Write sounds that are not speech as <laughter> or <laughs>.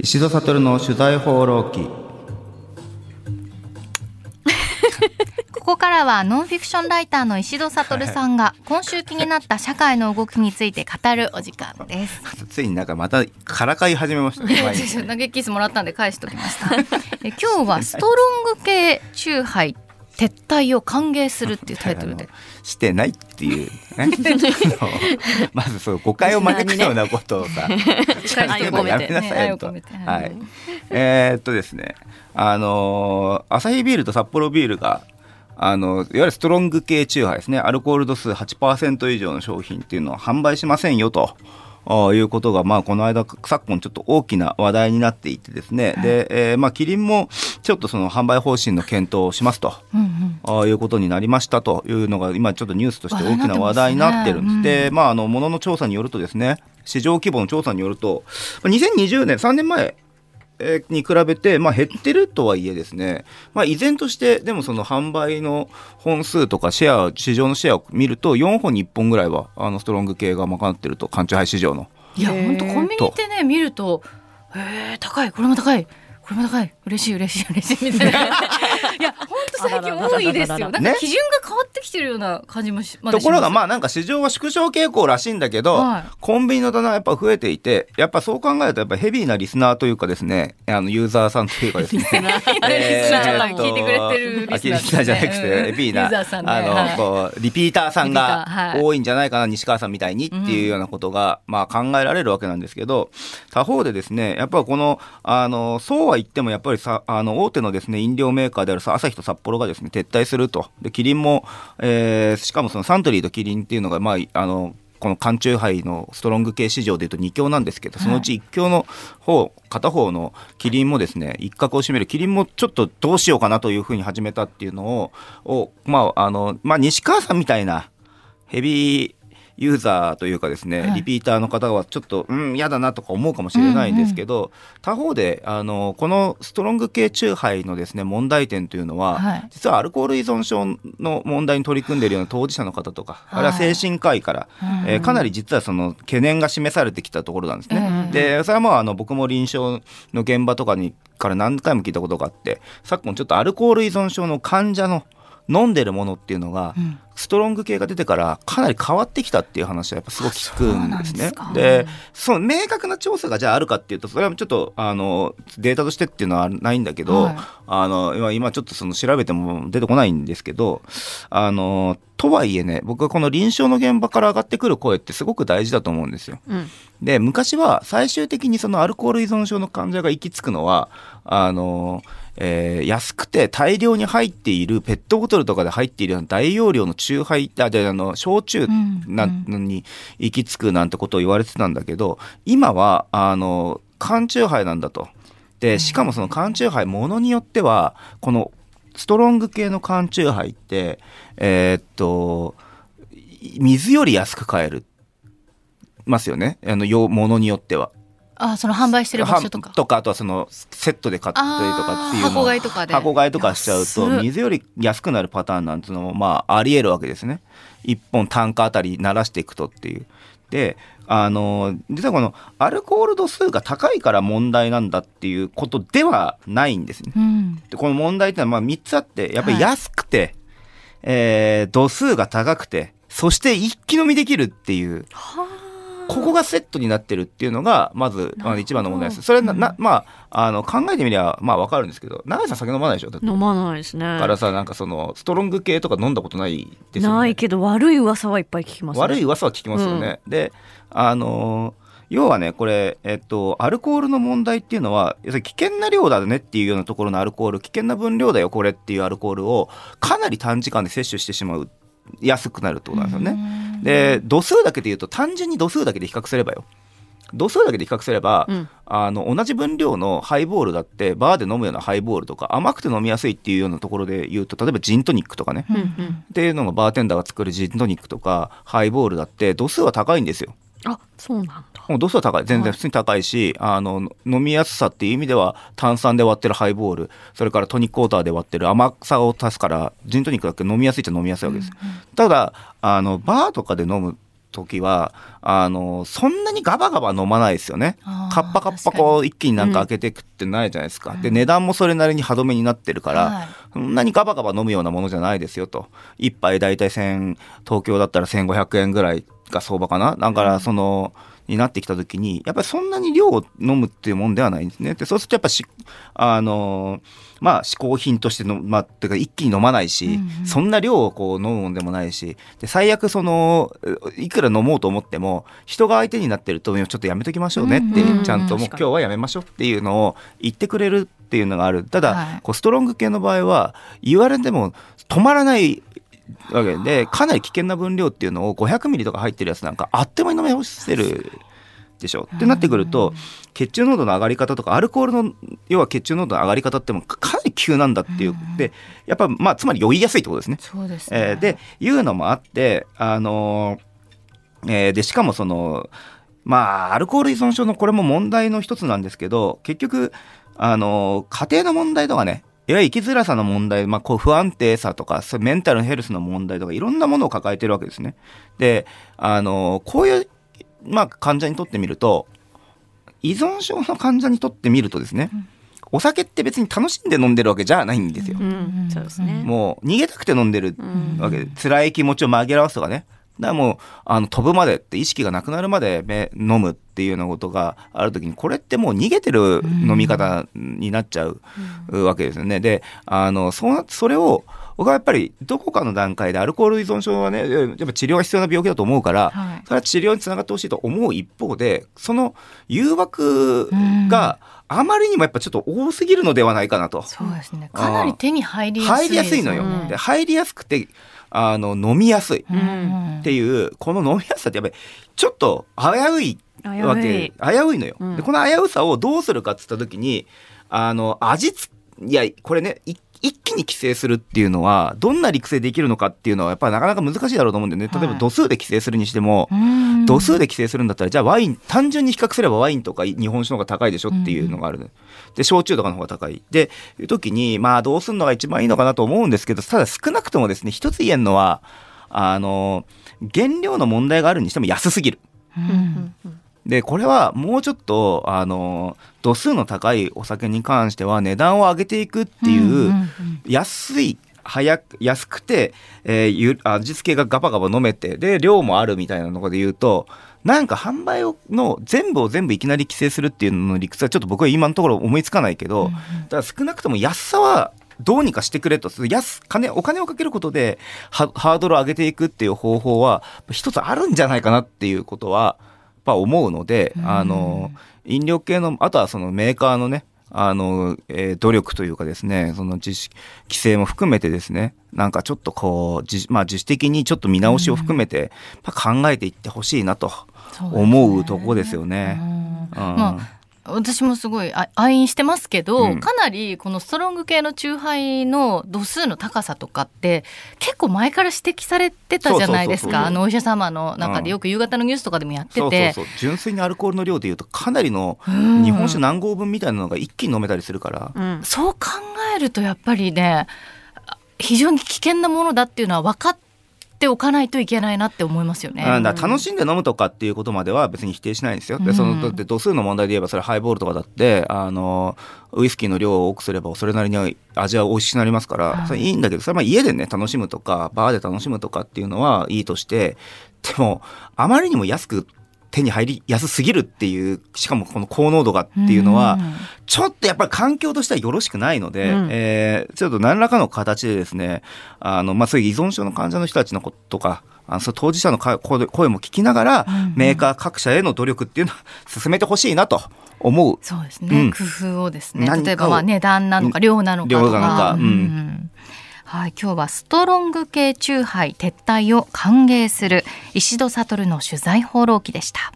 石戸悟の取材放浪記 <laughs> ここからはノンフィクションライターの石戸悟さんが今週気になった社会の動きについて語るお時間です。<laughs> ついになんかまたからかい始めましたね投げキスもらったんで返しときました。え今日はストロング系チューハイ撤退を歓迎するっていうタイトルで。してないっていう。ね <laughs> まずそう誤解を招くようなことをさ近づけるのやめなさいよと、ねはい。えーっとですね。あのーアサヒビールと札幌ビールがあのいわゆるストロング系チューハイですね。アルコール度数8%以上の商品っていうのは販売しませんよと。あいうことが、まあ、この間、昨今ちょっと大きな話題になっていてですね、で、えーまあ、キリンもちょっとその販売方針の検討をしますと。うんうんああいうことになりましたというのが今ちょっとニュースとして大きな話題になってるんです。ねで、まああのものの調査によるとですね、市場規模の調査によると、まあ2020年3年前えーに比べてまあ減ってるとはいえですね、まあ依然としてでもその販売の本数とかシェア市場のシェアを見ると4本に1本ぐらいはあのストロング系が賄ってると缶チューハイ市場の。いや本当コンビニってね見るとへえ高いこれも高いこれも高い嬉しい嬉しい嬉しいみたいな。<laughs> いや本当最近多いですよ。なんかね基準がってきてるような感じもしまだところがしまあなんか市場は縮小傾向らしいんだけど、はい。コンビニの棚はやっぱ増えていてやっぱそう考えるとやっぱヘビーなリスナーというかですねあのユーザーさんというかですね。リスナー聞いてくれてるリスナーあリスナーじゃなくて、うんヘビーなユーね。あの、はい。こうリピーターさんが多いんじゃないかな、西川さんみたいにっていうようなことが、まあ考えられるわけなんですけど他方でですねやっぱこのあのそうは言ってもやっぱりさあの大手のですね飲料メーカーであるさアサヒとサッポロがですね撤退すると。でキリンも、えーしかもそのサントリーとキリンっていうのがまああのこの缶チューハイのストロング系市場でいうと2強なんですけどそのうち1強の方片方のキリンもですね一角を占めるキリンもちょっとどうしようかなというふうに始めたっていうのををまああのまあ西川さんみたいなヘビーユーザーというかですね、はい。リピーターの方はちょっとうん嫌だなとか思うかもしれないんですけど、他方であのこのストロング系チューハイのですね問題点というのは、はい。実はアルコール依存症の問題に取り組んでいるような当事者の方とか、あるいは精神科医から、うんえーかなり実はその懸念が示されてきたところなんですね。うんでそれはもうあの僕も臨床の現場とかにから何回も聞いたことがあって昨今ちょっとアルコール依存症の患者の飲んでるものっていうのが、うんストロング系が出てからかなり変わってきたっていう話はやっぱすごく聞くんですね。そでその明確な調査がじゃああるかっていうとそれはちょっとあのデータとしてっていうのはないんだけど、はいあの今今ちょっとその調べても出てこないんですけどあのとはいえね僕はこの臨床の現場から上がってくる声ってすごく大事だと思うんですよ。うんで昔は最終的にそのアルコール依存症の患者が行き着くのはあの、えー安くて大量に入っているペットボトルとかで入っているような大容量の酎ハイあであの焼酎うんなんのに行き着くなんてことを言われてたんだけど今はあの缶酎ハイなんだと。でしかもその缶酎ハイものによってはこのストロング系の缶酎ハイってえーっと水より安く買えるますよねあのよものによっては。あその販売してる場所とか。はとかあとはそのセットで買ったりとかっていう箱買いとかで。箱買いとかしちゃうと水より安くなるパターンなんていうのもまあありえるわけですね。1本単価あたり鳴らしていくとっていう。であの実はこのアルコール度数が高いから問題なんだっていうことではないんですね。うん。でこの問題ってのはまあ3つあってやっぱり安くて、えー度数が高くてそして一気飲みできるっていうここがセットになってるっていうのがまずあの一番の問題です。それな、なまああの考えてみりゃまあわかるんですけど永井さん酒飲まないでしょ？飲まないですね。だからさなんかそのストロング系とか飲んだことないですよね。ないけど悪い噂はいっぱい聞きます、ね、悪い噂は聞きますよね。であの要はねこれ、えっと、アルコールの問題っていうのは危険な量だねっていうようなところのアルコール危険な分量だよこれっていうアルコールをかなり短時間で摂取してしまう安くなるってことなんですよね。で度数だけで言うと単純に度数だけで比較すればよ。度数だけで比較すれば、うん。あの同じ分量のハイボールだってバーで飲むようなハイボールとか甘くて飲みやすいっていうようなところで言うと例えばジントニックとかね、うんうんうん。っていうのがバーテンダーが作るジントニックとかハイボールだって度数は高いんですよ。あそうなんだ。もう度数は高い。全然普通に高いし、あの飲みやすさっていう意味では炭酸で割ってるハイボールそれからトニックウォーターで割ってる甘さを足すからジントニックだけ飲みやすいっちゃ飲みやすいわけです。ただあのバーとかで飲む時はあのそんなにガバガバ飲まないですよね。カッパカッパこう一気になんか開けていくってないじゃないですか。で値段もそれなりに歯止めになってるから、はいそんなにガバガバ飲むようなものじゃないですよと。一杯大体1000東京だったら1500円ぐらいが相場かな。だからその、になってきた時にやっぱりそんなに量を飲むっていうもんではないんですね。でそうするとやっぱしあのまあ嗜好品としてのまあていうか一気に飲まないし、うんうん。そんな量をこう飲むもんでもないしで最悪そのいくら飲もうと思っても人が相手になってるとちょっとやめときましょうねって、ちゃんともう今日はやめましょうっていうのを言ってくれるっていうのがあるただ、はいこうストロング系の場合は言われても止まらないわけでかなり危険な分量っていうのを500ミリとか入ってるやつなんかあっという間に飲め干してるでしょ。ってなってくると血中濃度の上がり方とかアルコールの要は血中濃度の上がり方ってもうかなり急なんだっていう。でやっぱまあつまり酔いやすいってことですね。そうですね。えーでいうのもあってあのーえーでしかもそのまあアルコール依存症のこれも問題の一つなんですけど結局あのー家庭の問題とかねいわゆる生きづらさの問題、まあ、こう不安定さとかメンタルヘルスの問題とかいろんなものを抱えてるわけですね。であのーこういう、まあ、患者にとってみると依存症の患者にとってみるとですね、お酒って別に楽しんで飲んでるわけじゃないんですよ。うん、そうですね。もう逃げたくて飲んでるうんわけで、辛い気持ちを紛らわすとかね。だからもう、あの、飛ぶまでって意識がなくなるまでめ飲むっていうようなことがあるときに、これってもう逃げてる飲み方になっちゃうわけですよね。で、あの、そそれを、僕はやっぱりどこかの段階でアルコール依存症はね、やっぱ治療が必要な病気だと思うから、はい。それは治療につながってほしいと思う一方で、その誘惑があまりにもやっぱちょっと多すぎるのではないかなと。そうですね。かなり手に入りやすい入りやすいのよ。うんで入りやすくてあの飲みやすいっうんていうこの飲みやすさってやっぱりちょっと危うい危わけ危ういのよ。うんでこの危うさをどうするかっつった時にあの味ついやこれねい一気に規制するっていうのはどんな理屈でできるのかっていうのはやっぱりなかなか難しいだろうと思うんだよね。例えばはい度数で規制するにしても、うん。度数で規制するんだったらじゃあワイン単純に比較すればワインとか日本酒の方が高いでしょっていうのがある、で焼酎とかの方が高い。でいう時にまあどうするのが一番いいのかなと思うんですけどただ少なくともですね一つ言えるのはあの原料の問題があるにしても安すぎる。うんでこれはもうちょっとあの度数の高いお酒に関しては値段を上げていくっていう、安い早く安くて、えーゆ味付けがガバガバ飲めてで量もあるみたいなので言うとなんか販売をの全部を全部いきなり規制するっていうのの理屈はちょっと僕は今のところ思いつかないけど、だから少なくとも安さはどうにかしてくれと安金お金をかけることでハハードルを上げていくっていう方法は一つあるんじゃないかなっていうことはやっぱ思うので、うん。あの飲料系のあとはそのメーカーのねあの、えー努力というかですね、その自主規制も含めてですね、なんかちょっとこう、自,、まあ、自主的にちょっと見直しを含めて、やっぱ考えていってほしいなと思うとこですよね。うん。うん。まあ私もすごいあ愛飲してますけど、うん。かなりこのストロング系のチューハイの度数の高さとかって結構前から指摘されてたじゃないですか。あのお医者様の中でよく夕方のニュースとかでもやってて。そうそうそう。純粋にアルコールの量でいうとかなりのうん。日本酒何合分みたいなのが一気に飲めたりするから、うん。そう考えるとやっぱりね非常に危険なものだっていうのは分かっておかないといけないなって思いますよね。うん楽しんで飲むとかっていうことまでは別に否定しないんですよ。でそのだって度数の問題で言えばそれハイボールとかだってあのウイスキーの量を多くすればそれなりに味は美味しくなりますから、はいそれいいんだけどそれはまあ家でね楽しむとかバーで楽しむとかっていうのはいいとしてでもあまりにも安く手に入りやすすぎるっていうしかもこの高濃度がっていうのは、ん。ちょっとやっぱり環境としてはよろしくないので、うん。えーちょっと何らかの形でですね、あの、まあ、そういう依存症の患者の人たちのこととか、あのそう当事者のか声声も聞きながら、うんうん。メーカー各社への努力っていうのは <laughs> 進めてほしいなと思う。そうですね、うん。工夫をですね。例えばまあ値段なのか量なのかとか。量なのか。うん。んはい、今日はストロング系チューハイ撤退を歓迎する石戸悟の取材放浪記でした。